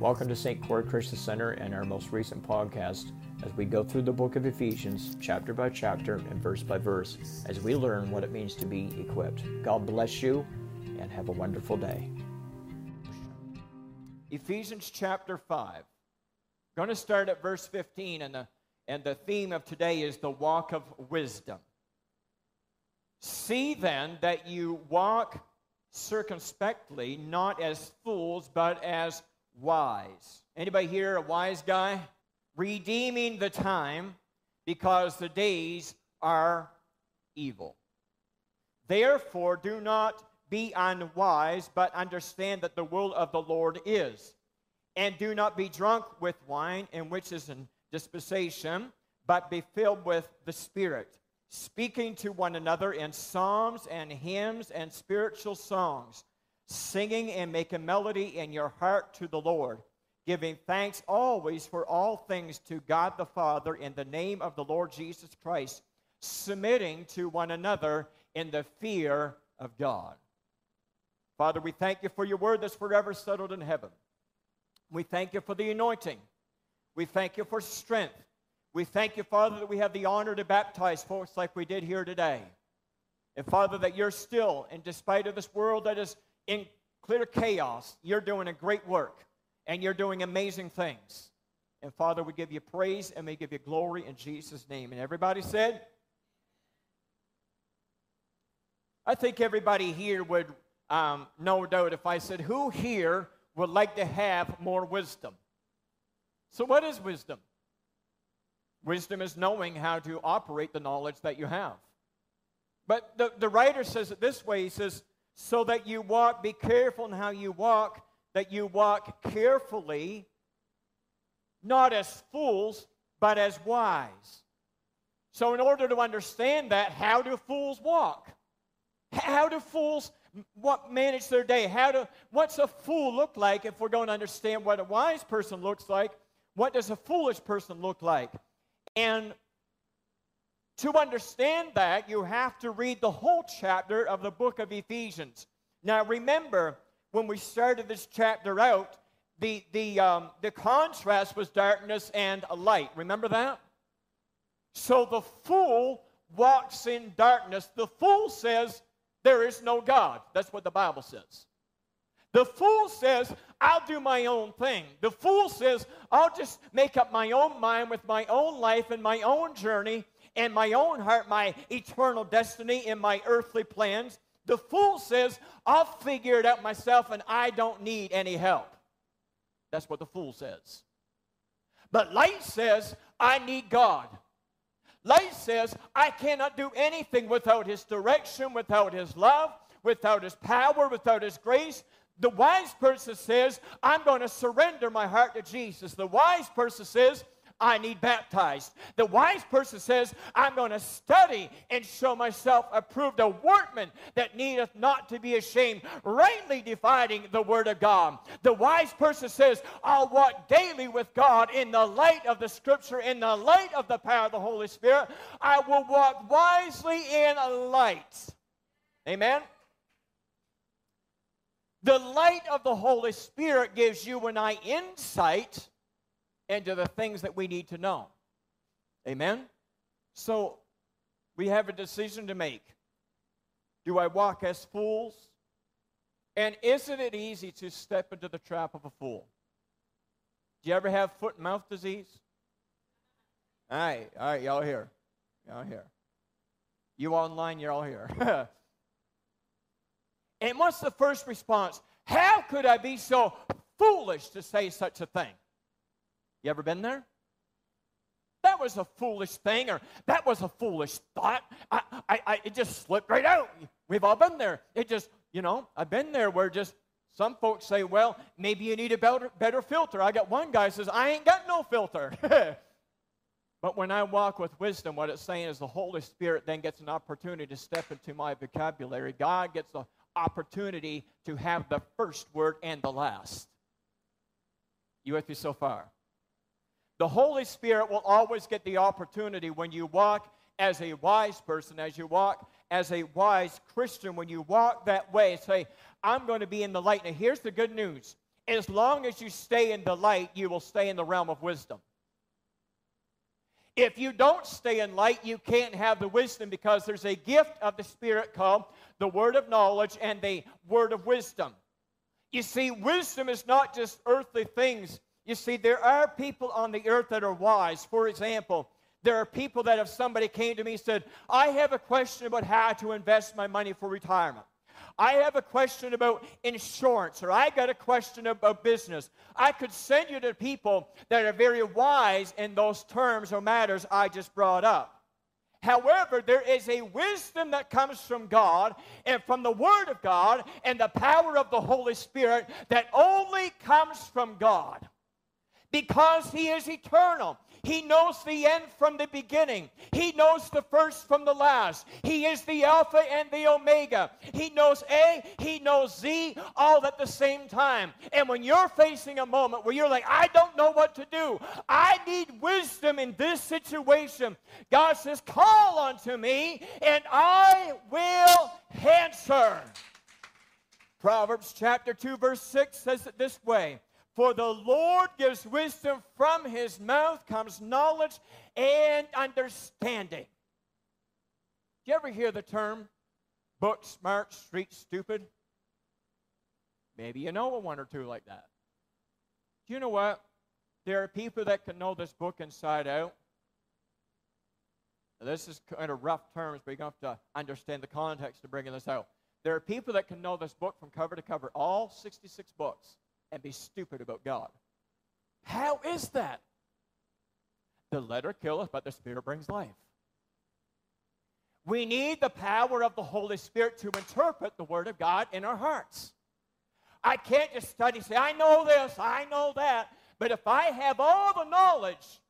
Welcome to St. Croix Christian Center and our most recent podcast as we go through the book of Ephesians, chapter by chapter and verse by verse, as we learn what it means to be equipped. God bless you and have a wonderful day. Ephesians chapter 5. Going to start at verse 15, and the, and the theme of today is the walk of wisdom. See then that you walk circumspectly, not as fools, but as wise. Anybody here a wise guy? Redeeming the time because the days are evil. Therefore, do not be unwise, but understand that the will of the Lord is. And do not be drunk with wine, in which is an dispensation, but be filled with the Spirit, speaking to one another in psalms and hymns and spiritual songs singing and making melody in your heart to the Lord, giving thanks always for all things to God the Father in the name of the Lord Jesus Christ, submitting to one another in the fear of God. Father, we thank you for your word that's forever settled in heaven. We thank you for the anointing. We thank you for strength. We thank you, Father, that we have the honor to baptize folks like we did here today. And Father, that you're still, in despite of this world that is in clear chaos, you're doing a great work and you're doing amazing things. And Father, we give you praise and we give you glory in Jesus' name. And everybody said, I think everybody here would, um, no doubt, if I said, Who here would like to have more wisdom? So, what is wisdom? Wisdom is knowing how to operate the knowledge that you have. But the, the writer says it this way he says, so that you walk, be careful in how you walk, that you walk carefully, not as fools, but as wise. So, in order to understand that, how do fools walk? How do fools what manage their day? How do what's a fool look like if we're going to understand what a wise person looks like? What does a foolish person look like? And to understand that, you have to read the whole chapter of the book of Ephesians. Now, remember, when we started this chapter out, the, the, um, the contrast was darkness and light. Remember that? So the fool walks in darkness. The fool says, There is no God. That's what the Bible says. The fool says, I'll do my own thing. The fool says, I'll just make up my own mind with my own life and my own journey, and my own heart my eternal destiny and my earthly plans. The fool says, I'll figure it out myself and I don't need any help. That's what the fool says. But light says, I need God. Light says, I cannot do anything without His direction, without His love, without His power, without His grace. The wise person says, I'm going to surrender my heart to Jesus. The wise person says, I need baptized. The wise person says, I'm going to study and show myself approved, a workman that needeth not to be ashamed, rightly dividing the word of God. The wise person says, I'll walk daily with God in the light of the scripture, in the light of the power of the Holy Spirit. I will walk wisely in light. Amen. The light of the Holy Spirit gives you and I insight into the things that we need to know. Amen? So we have a decision to make. Do I walk as fools? And isn't it easy to step into the trap of a fool? Do you ever have foot and mouth disease? All right, all right, y'all here. Y'all here. You online, you're all here. and what's the first response? How could I be so foolish to say such a thing? You ever been there? That was a foolish thing, or that was a foolish thought. I, I, I, it just slipped right out. We've all been there. It just, you know, I've been there where just some folks say, well, maybe you need a better, better filter. I got one guy says, I ain't got no filter. but when I walk with wisdom, what it's saying is the Holy Spirit then gets an opportunity to step into my vocabulary. God gets the opportunity to have the first word and the last. You with me so far? The Holy Spirit will always get the opportunity when you walk as a wise person, as you walk as a wise Christian, when you walk that way, say, I'm going to be in the light. Now, here's the good news as long as you stay in the light, you will stay in the realm of wisdom. If you don't stay in light, you can't have the wisdom because there's a gift of the Spirit called the word of knowledge and the word of wisdom. You see, wisdom is not just earthly things. You see, there are people on the earth that are wise. For example, there are people that if somebody came to me and said, I have a question about how to invest my money for retirement. I have a question about insurance, or I got a question about business. I could send you to people that are very wise in those terms or matters I just brought up. However, there is a wisdom that comes from God and from the Word of God and the power of the Holy Spirit that only comes from God because He is eternal. He knows the end from the beginning. He knows the first from the last. He is the Alpha and the Omega. He knows A, He knows Z, all at the same time. And when you're facing a moment where you're like, I don't know what to do, I need wisdom in this situation, God says, Call unto me, and I will answer. Proverbs chapter 2, verse 6 says it this way for the Lord gives wisdom, from his mouth comes knowledge and understanding. Do you ever hear the term book smart, street stupid? Maybe you know a one or two like that. Do you know what? There are people that can know this book inside out. This is kind of rough terms, but you have to understand the context to bringing this out. There are people that can know this book from cover to cover, all 66 books and be stupid about God. How is that? The letter killeth, but the Spirit brings life. We need the power of the Holy Spirit to interpret the Word of God in our hearts. I can't just study, say, I know this, I know that. But if I have all the knowledge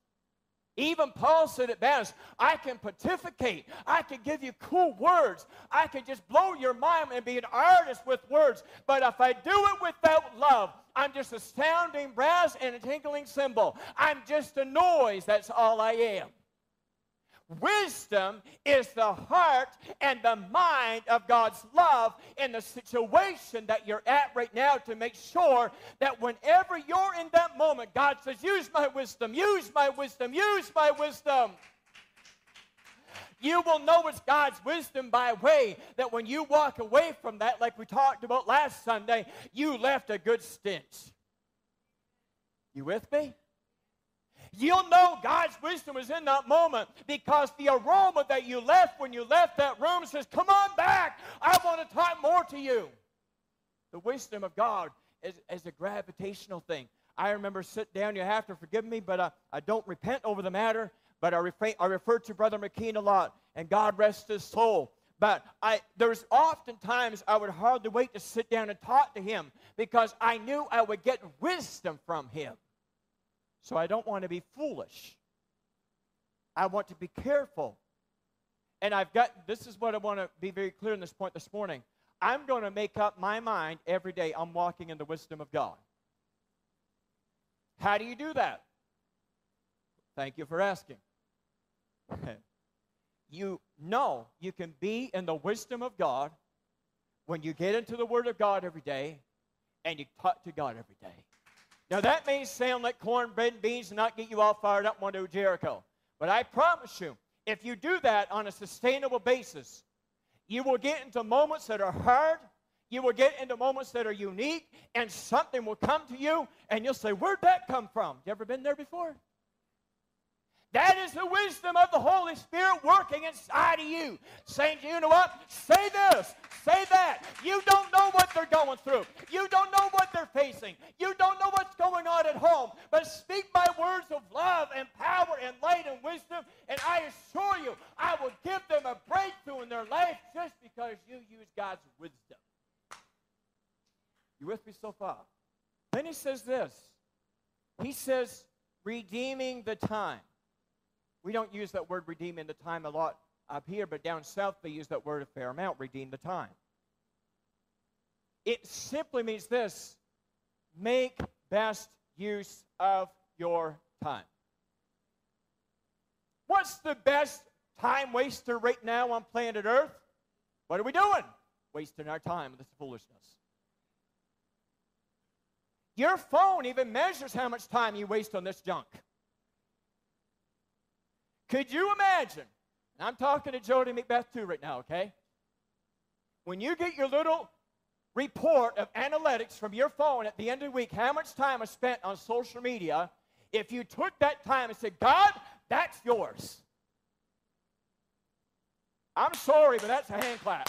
even Paul said it best I can pontificate, I can give you cool words, I can just blow your mind and be an artist with words. But if I do it without love, I'm just a sounding brass and a tinkling cymbal. I'm just a noise. That's all I am. Wisdom is the heart and the mind of God's love in the situation that you're at right now to make sure that whenever you're in that moment, God says, Use my wisdom, use my wisdom, use my wisdom. You will know it's God's wisdom by way that when you walk away from that, like we talked about last Sunday, you left a good stench. You with me? You'll know God's wisdom is in that moment because the aroma that you left when you left that room says, Come on back. I want to talk more to you. The wisdom of God is, is a gravitational thing. I remember sit down, you have to forgive me, but I, I don't repent over the matter, but I, refer, I refer to Brother McKean a lot, and God rest his soul. But I, there's often times I would hardly wait to sit down and talk to him because I knew I would get wisdom from him. So I don't want to be foolish. I want to be careful. And I've got this is what I want to be very clear in this point this morning. I'm going to make up my mind every day I'm walking in the wisdom of God. How do you do that? Thank you for asking. you know you can be in the wisdom of God when you get into the Word of God every day and you talk to God every day. Now, that may sound like cornbread and beans and not get you all fired up want to do Jericho. But I promise you, if you do that on a sustainable basis, you will get into moments that are hard. You will get into moments that are unique, and something will come to you, and you'll say, Where'd that come from? You ever been there before? That is the wisdom of the Holy Spirit working inside of you. Saying, you know what? Say this, say that. You don't know what they're going through. You don't know what they're facing. You don't know what's going on at home. But speak my words of love and power and light and wisdom, and I assure you, I will give them a breakthrough in their life just because you use God's wisdom. You with me so far? Then he says this. He says, redeeming the time. We don't use that word redeeming the time a lot up here, but down south they use that word a fair amount, redeem the time. It simply means this make best use of your time. What's the best time waster right now on planet Earth? What are we doing? Wasting our time with this foolishness. Your phone even measures how much time you waste on this junk. Could you imagine? I'm talking to Jody Macbeth too right now, okay? When you get your little report of analytics from your phone at the end of the week, how much time is spent on social media, if you took that time and said, God, that's yours. I'm sorry, but that's a hand clap.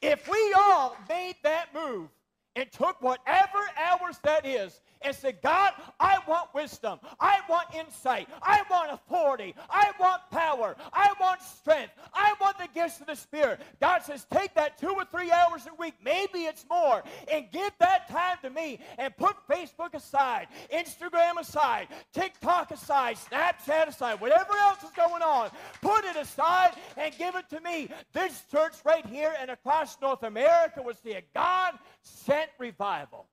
If we all made that move and took whatever hours that is and said, God, I want wisdom. I want insight. I want authority. I want power. I want strength. I want the gifts of the Spirit. God says, take that two or three hours a week, maybe it's more, and give that time to me and put Facebook aside, Instagram aside, TikTok aside, Snapchat aside, whatever else is going on. Put it aside and give it to me. This church right here and across North America was the God sent revival.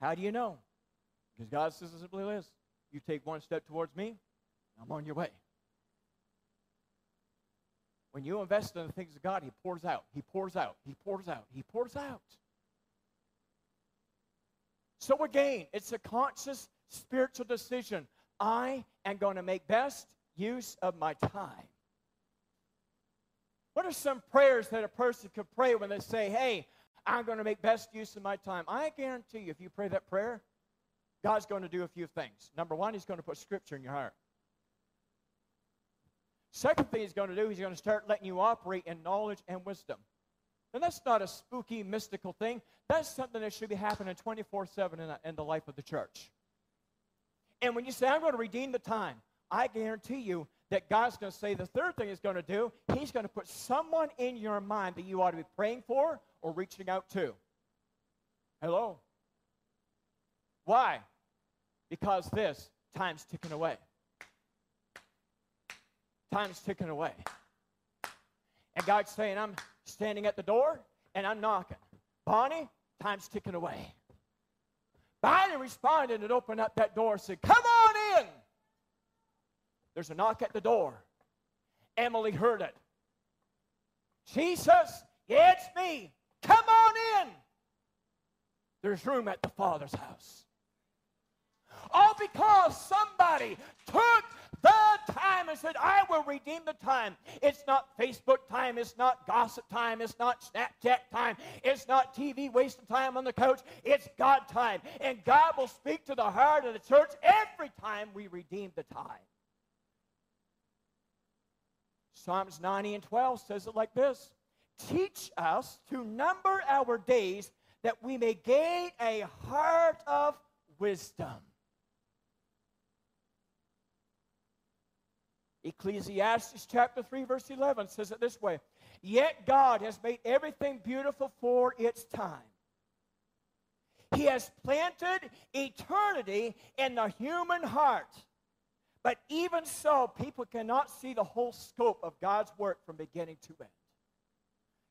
How do you know? Because God says it simply this you take one step towards me, I'm on your way. When you invest in the things of God, He pours out, He pours out, He pours out, He pours out. So again, it's a conscious spiritual decision. I am going to make best use of my time. What are some prayers that a person could pray when they say, Hey, I'm going to make best use of my time. I guarantee you, if you pray that prayer, God's going to do a few things. Number one, He's going to put Scripture in your heart. Second thing He's going to do, He's going to start letting you operate in knowledge and wisdom. And that's not a spooky, mystical thing. That's something that should be happening 24 7 in the life of the church. And when you say, I'm going to redeem the time, I guarantee you that God's going to say the third thing He's going to do, He's going to put someone in your mind that you ought to be praying for or reaching out to. Hello? Why? Because this time's ticking away. Time's ticking away. And God's saying, I'm standing at the door and I'm knocking. Bonnie, time's ticking away. Bonnie responded and opened up that door and said, Come on in. There's a knock at the door. Emily heard it. Jesus, it's me. Come on in. There's room at the Father's house. All because somebody took the time and said, I will redeem the time. It's not Facebook time. It's not gossip time. It's not Snapchat time. It's not TV wasting time on the couch. It's God time. And God will speak to the heart of the church every time we redeem the time. Psalms 90 and 12 says it like this Teach us to number our days that we may gain a heart of wisdom. Ecclesiastes chapter 3, verse 11 says it this way Yet God has made everything beautiful for its time. He has planted eternity in the human heart. But even so, people cannot see the whole scope of God's work from beginning to end.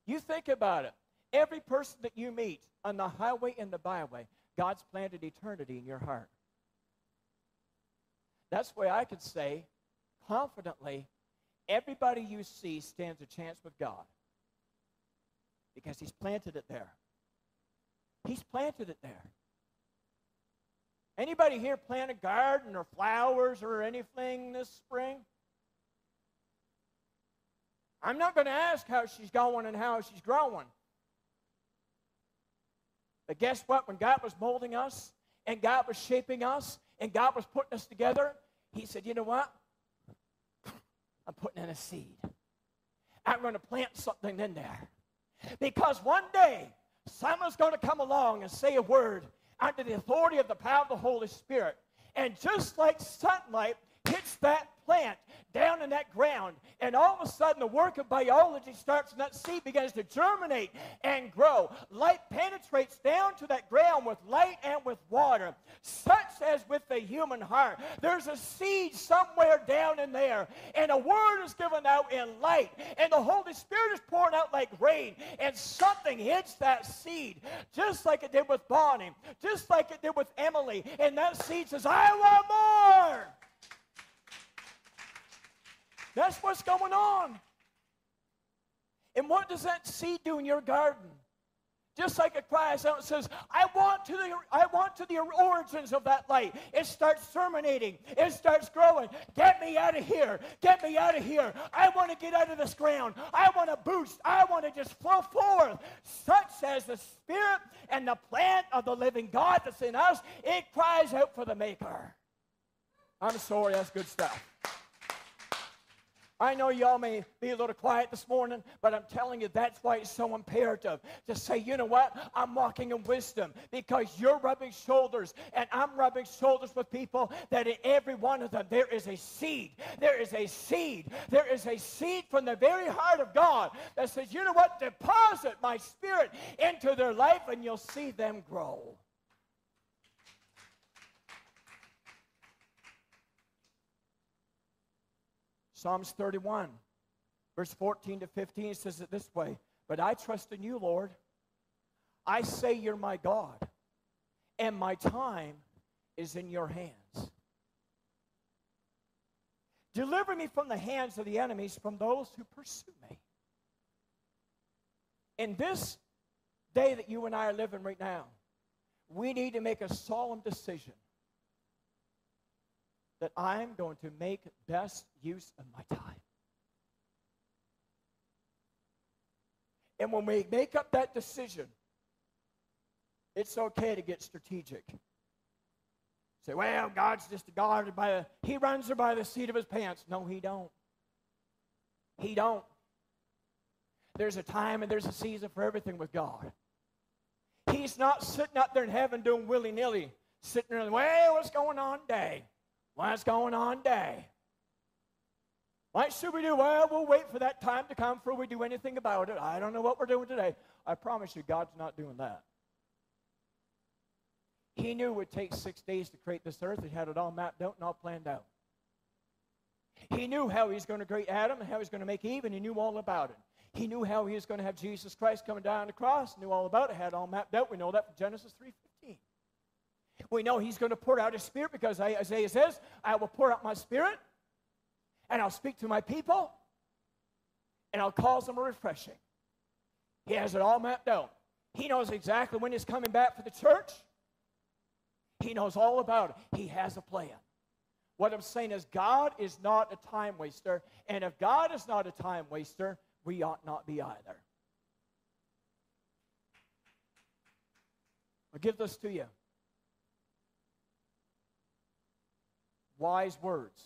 You think about it. Every person that you meet on the highway and the byway, God's planted eternity in your heart. That's why I could say confidently everybody you see stands a chance with God because He's planted it there. He's planted it there. Anybody here plant a garden or flowers or anything this spring? I'm not going to ask how she's going and how she's growing. But guess what? When God was molding us and God was shaping us and God was putting us together, He said, You know what? I'm putting in a seed. I'm going to plant something in there. Because one day, someone's going to come along and say a word under the authority of the power of the Holy Spirit. And just like sunlight that plant down in that ground, and all of a sudden the work of biology starts and that seed begins to germinate and grow. Light penetrates down to that ground with light and with water, such as with the human heart. There's a seed somewhere down in there, and a word is given out in light, and the Holy Spirit is pouring out like rain, and something hits that seed, just like it did with Bonnie, just like it did with Emily, and that seed says, I want more. That's what's going on. And what does that seed do in your garden? Just like it cries out and says, I want to the I want to the origins of that light. It starts germinating. It starts growing. Get me out of here. Get me out of here. I want to get out of this ground. I want to boost. I want to just flow forth. Such as the spirit and the plant of the living God that's in us, it cries out for the maker. I'm sorry, that's good stuff. I know y'all may be a little quiet this morning, but I'm telling you that's why it's so imperative to say, you know what? I'm walking in wisdom because you're rubbing shoulders and I'm rubbing shoulders with people that in every one of them there is a seed. There is a seed. There is a seed from the very heart of God that says, you know what? Deposit my spirit into their life and you'll see them grow. Psalms 31, verse 14 to 15 says it this way But I trust in you, Lord. I say you're my God, and my time is in your hands. Deliver me from the hands of the enemies, from those who pursue me. In this day that you and I are living right now, we need to make a solemn decision that I'm going to make best use of my time. And when we make up that decision, it's okay to get strategic. Say, well, God's just a God by the, he runs her by the seat of his pants. No, he don't. He don't. There's a time and there's a season for everything with God. He's not sitting up there in heaven doing willy-nilly, sitting there, well, what's going on today? What's going on today? What should we do? Well, we'll wait for that time to come before we do anything about it. I don't know what we're doing today. I promise you, God's not doing that. He knew it would take six days to create this earth. He had it all mapped out and all planned out. He knew how he was going to create Adam and how he was going to make Eve, and he knew all about it. He knew how he was going to have Jesus Christ coming down the cross, knew all about it, had it all mapped out. We know that from Genesis 3 we know he's going to pour out his spirit because Isaiah says, I will pour out my spirit and I'll speak to my people and I'll cause them a refreshing. He has it all mapped out. He knows exactly when he's coming back for the church. He knows all about it. He has a plan. What I'm saying is, God is not a time waster. And if God is not a time waster, we ought not be either. I'll give this to you. Wise words.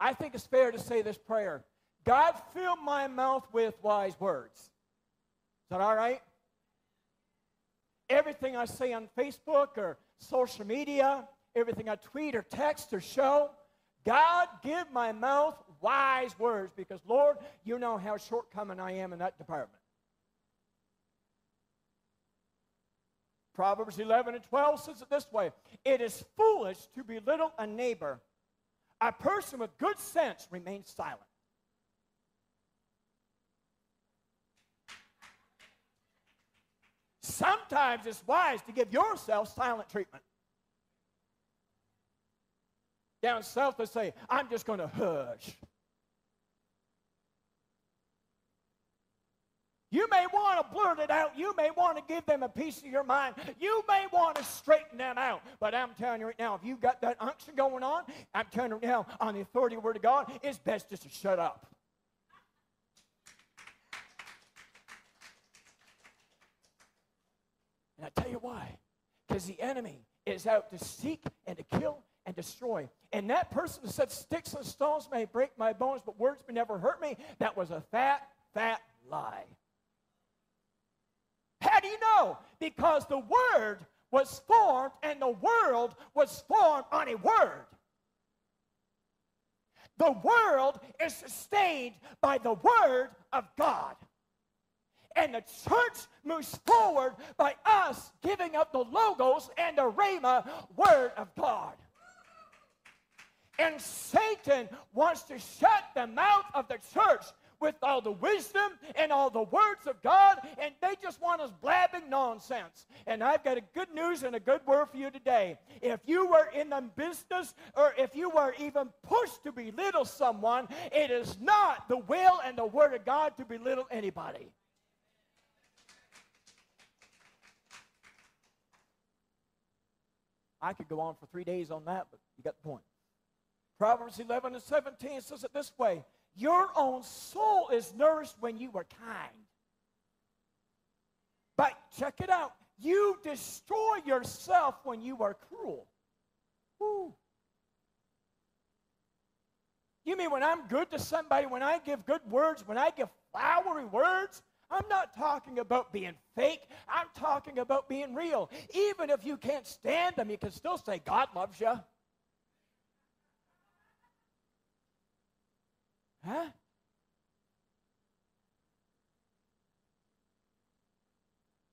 I think it's fair to say this prayer God, fill my mouth with wise words. Is that all right? Everything I say on Facebook or social media, everything I tweet or text or show, God, give my mouth wise words because, Lord, you know how shortcoming I am in that department. Proverbs 11 and 12 says it this way It is foolish to belittle a neighbor. A person with good sense remains silent. Sometimes it's wise to give yourself silent treatment. Down south, they say, I'm just going to hush. You may want to blurt it out. You may want to give them a piece of your mind. You may want to straighten them out. But I'm telling you right now, if you've got that unction going on, I'm telling you right now, on the authority of the Word of God, it's best just to shut up. And I tell you why. Because the enemy is out to seek and to kill and destroy. And that person that said, Sticks and stones may break my bones, but words may never hurt me, that was a fat, fat lie. How do you know? Because the Word was formed and the world was formed on a Word. The world is sustained by the Word of God. And the church moves forward by us giving up the logos and the Rhema Word of God. And Satan wants to shut the mouth of the church with all the wisdom and all the words of God, and they just want us blabbing nonsense. And I've got a good news and a good word for you today. If you were in the business or if you were even pushed to belittle someone, it is not the will and the word of God to belittle anybody. I could go on for three days on that, but you got the point. Proverbs 11 and 17 says it this way Your own soul is nourished when you are kind. But check it out. You destroy yourself when you are cruel. Woo. You mean when I'm good to somebody, when I give good words, when I give flowery words, I'm not talking about being fake. I'm talking about being real. Even if you can't stand them, you can still say, God loves you. Huh?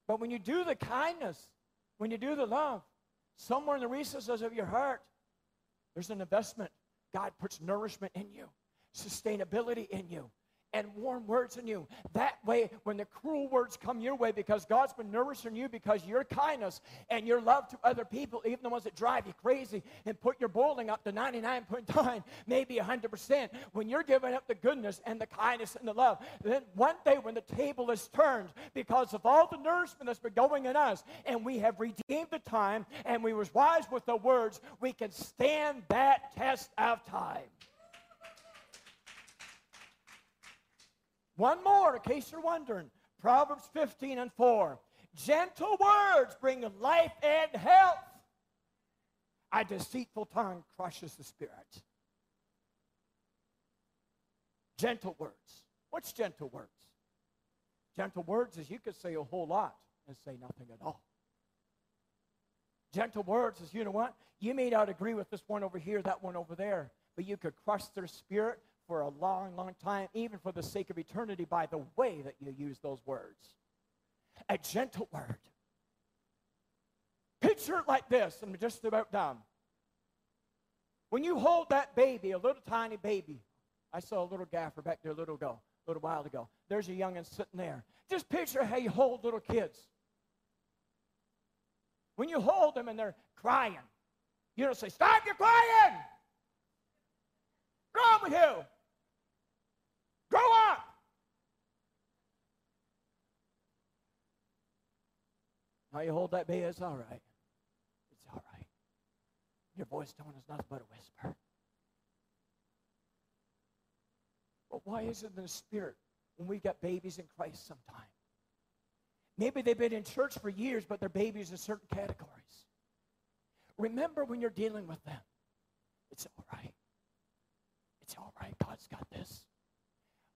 But when you do the kindness, when you do the love, somewhere in the recesses of your heart, there's an investment. God puts nourishment in you, sustainability in you and warm words in you. That way, when the cruel words come your way, because God's been nourishing you because your kindness and your love to other people, even the ones that drive you crazy and put your bowling up to 99.9, maybe 100%, when you're giving up the goodness and the kindness and the love, then one day when the table is turned because of all the nourishment that's been going in us, and we have redeemed the time and we was wise with the words, we can stand that test of time. One more, in case you're wondering Proverbs 15 and 4. Gentle words bring life and health. A deceitful tongue crushes the spirit. Gentle words. What's gentle words? Gentle words is you could say a whole lot and say nothing at all. Gentle words is, you know what? You may not agree with this one over here, that one over there, but you could crush their spirit for a long, long time, even for the sake of eternity, by the way that you use those words. A gentle word. Picture it like this, I'm just about done. When you hold that baby, a little tiny baby, I saw a little gaffer back there a little ago, a little while ago. There's a youngin sitting there. Just picture how you hold little kids. When you hold them and they're crying, you don't say, Stop your crying! What's wrong with you? Grow up. Now you hold that baby, it's all right. It's all right. Your voice tone is nothing but a whisper. But why is it in the spirit when we've got babies in Christ sometime? Maybe they've been in church for years, but they're babies in certain categories. Remember when you're dealing with them, it's all right. It's all right. God's got this.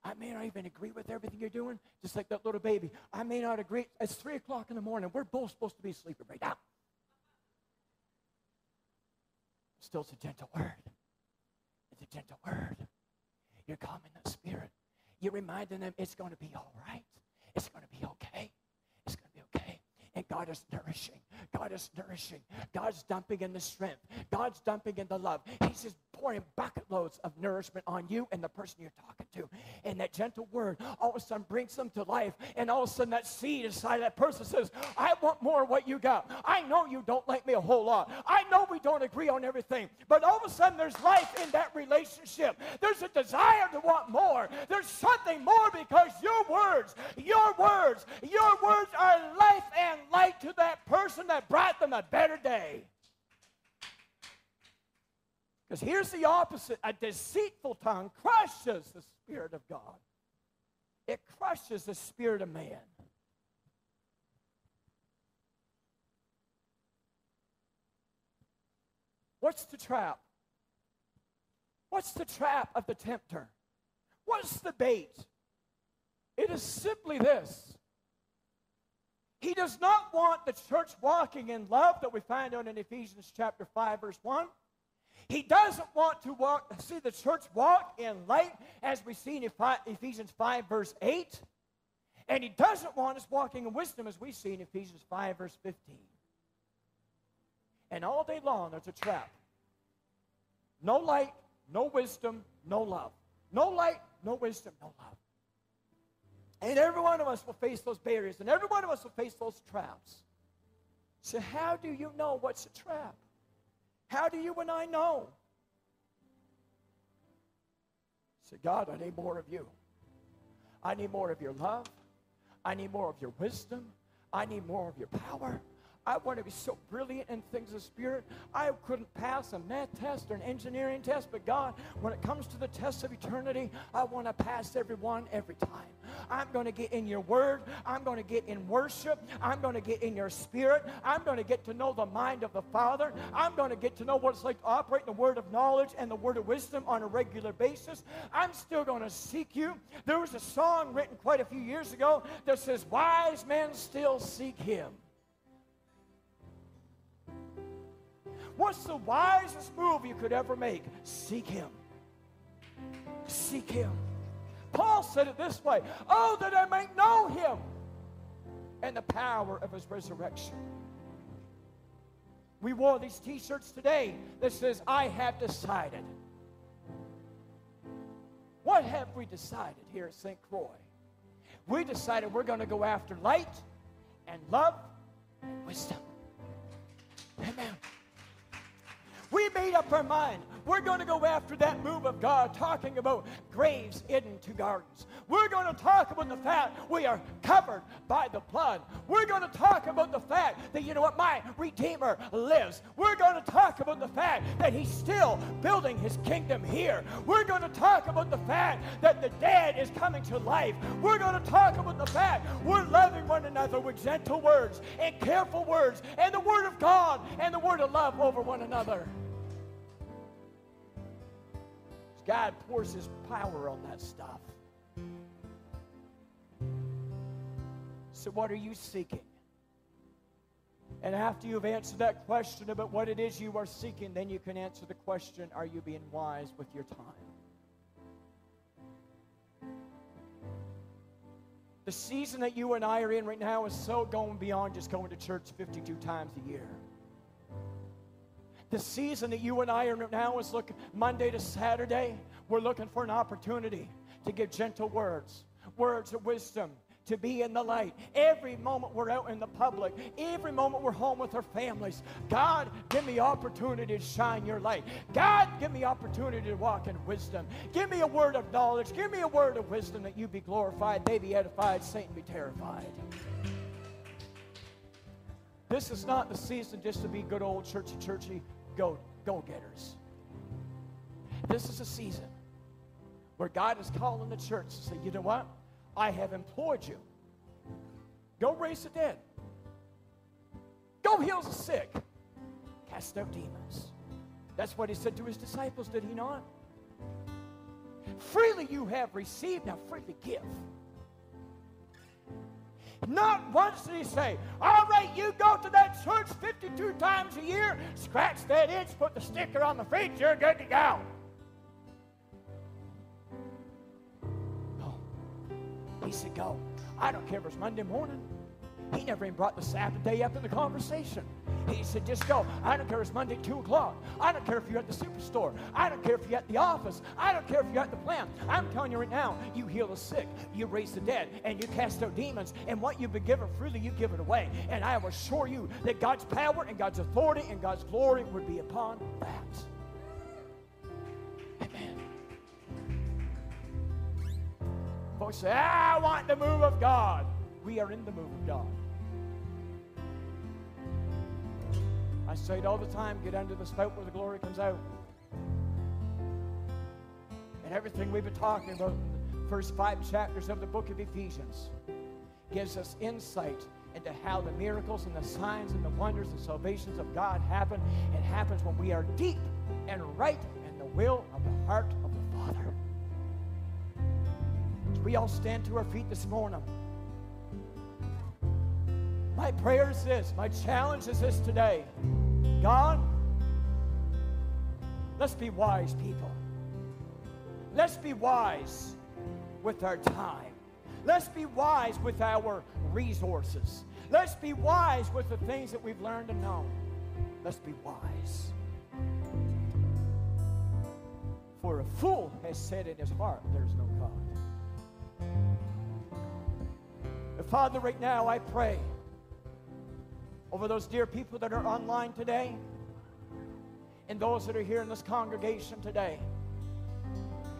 I may not even agree with everything you're doing, just like that little baby. I may not agree. It's 3 o'clock in the morning. We're both supposed to be sleeping right now. Still, it's a gentle word. It's a gentle word. You're calming the spirit. You're reminding them it's going to be all right. It's going to be okay. It's going to be okay. And God is nourishing. God is nourishing. God's dumping in the strength. God's dumping in the love. He's just pouring bucket loads of nourishment on you and the person you're talking to. And that gentle word all of a sudden brings them to life. And all of a sudden that seed inside that person says, I want more of what you got. I know you don't like me a whole lot. I know we don't agree on everything. But all of a sudden there's life in that relationship. There's a desire to want more. There's something more because your words, your words, your words are life and light to that person that brought them a better day. Because here's the opposite a deceitful tongue crushes the Spirit of God, it crushes the spirit of man. What's the trap? What's the trap of the tempter? What's the bait? It is simply this. He does not want the church walking in love that we find out in Ephesians chapter 5 verse 1. He doesn't want to walk, see the church walk in light as we see in Ephesians 5, verse 8. And he doesn't want us walking in wisdom as we see in Ephesians 5, verse 15. And all day long, there's a trap. No light, no wisdom, no love. No light, no wisdom, no love. And every one of us will face those barriers, and every one of us will face those traps. So, how do you know what's a trap? How do you and I know? Say, God, I need more of you. I need more of your love. I need more of your wisdom. I need more of your power. I want to be so brilliant in things of spirit. I couldn't pass a math test or an engineering test, but God, when it comes to the test of eternity, I want to pass every one every time. I'm going to get in your word. I'm going to get in worship. I'm going to get in your spirit. I'm going to get to know the mind of the Father. I'm going to get to know what it's like to operate in the word of knowledge and the word of wisdom on a regular basis. I'm still going to seek you. There was a song written quite a few years ago that says, Wise men still seek him. What's the wisest move you could ever make? Seek Him. Seek Him. Paul said it this way Oh, that I might know Him and the power of His resurrection. We wore these t shirts today that says, I have decided. What have we decided here at St. Croix? We decided we're going to go after light and love and wisdom. Amen. We made up our mind. We're going to go after that move of God, talking about graves into gardens. We're going to talk about the fact we are covered by the blood. We're going to talk about the fact that, you know what, my Redeemer lives. We're going to talk about the fact that He's still building His kingdom here. We're going to talk about the fact that the dead is coming to life. We're going to talk about the fact we're loving one another with gentle words and careful words and the Word of God and the Word of love over one another. God pours His power on that stuff. So, what are you seeking? And after you've answered that question about what it is you are seeking, then you can answer the question Are you being wise with your time? The season that you and I are in right now is so going beyond just going to church 52 times a year. The season that you and I are now is looking Monday to Saturday. We're looking for an opportunity to give gentle words, words of wisdom, to be in the light. Every moment we're out in the public, every moment we're home with our families. God, give me opportunity to shine your light. God, give me opportunity to walk in wisdom. Give me a word of knowledge. Give me a word of wisdom that you be glorified, they be edified, Satan be terrified. This is not the season just to be good old churchy churchy go go getters. This is a season where God is calling the church to say, you know what? I have employed you. Go raise the dead. Go heal the sick. Cast out demons. That's what he said to his disciples, did he not? Freely you have received, now freely give. Not once did he say, All right, you go to that church 52 times a year, scratch that itch, put the sticker on the fridge, you're good to go. No. He said, Go. I don't care if it's Monday morning. He never even brought the Sabbath day up in the conversation. He said, just go. I don't care if it's Monday, 2 o'clock. I don't care if you're at the superstore. I don't care if you're at the office. I don't care if you're at the plant. I'm telling you right now, you heal the sick, you raise the dead, and you cast out demons. And what you've been given freely, you give it away. And I assure you that God's power and God's authority and God's glory would be upon that. Amen. Folks say, I want the move of God. We are in the move of God. I say it all the time get under the spout where the glory comes out. And everything we've been talking about in the first five chapters of the book of Ephesians gives us insight into how the miracles and the signs and the wonders and salvations of God happen. It happens when we are deep and right in the will of the heart of the Father. As we all stand to our feet this morning. My prayer is this, my challenge is this today. God, let's be wise people. Let's be wise with our time. Let's be wise with our resources. Let's be wise with the things that we've learned and known. Let's be wise. For a fool has said in his heart, There's no God. Father, right now I pray over those dear people that are online today and those that are here in this congregation today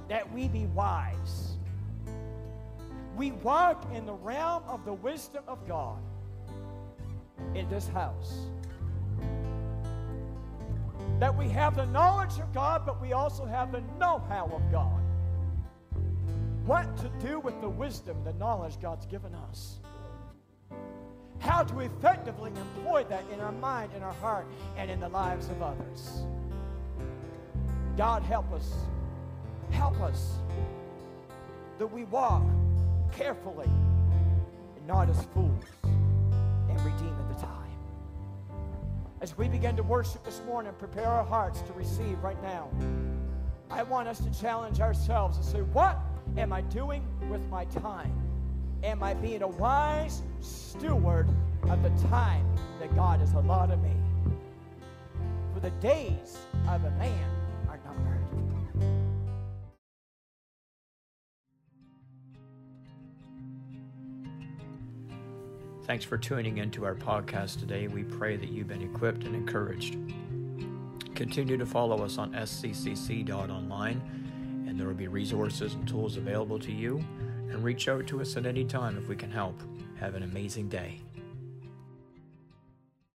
that we be wise. We walk in the realm of the wisdom of God in this house. That we have the knowledge of God, but we also have the know how of God. What to do with the wisdom, the knowledge God's given us. How to effectively employ that in our mind, in our heart, and in the lives of others. God, help us. Help us that we walk carefully and not as fools and redeem at the time. As we begin to worship this morning, prepare our hearts to receive right now. I want us to challenge ourselves and say, What am I doing with my time? Am I being a wise steward of the time that God has allotted me? For the days of a man are numbered. Thanks for tuning into our podcast today. We pray that you've been equipped and encouraged. Continue to follow us on sccc.online, and there will be resources and tools available to you. And reach out to us at any time if we can help. Have an amazing day.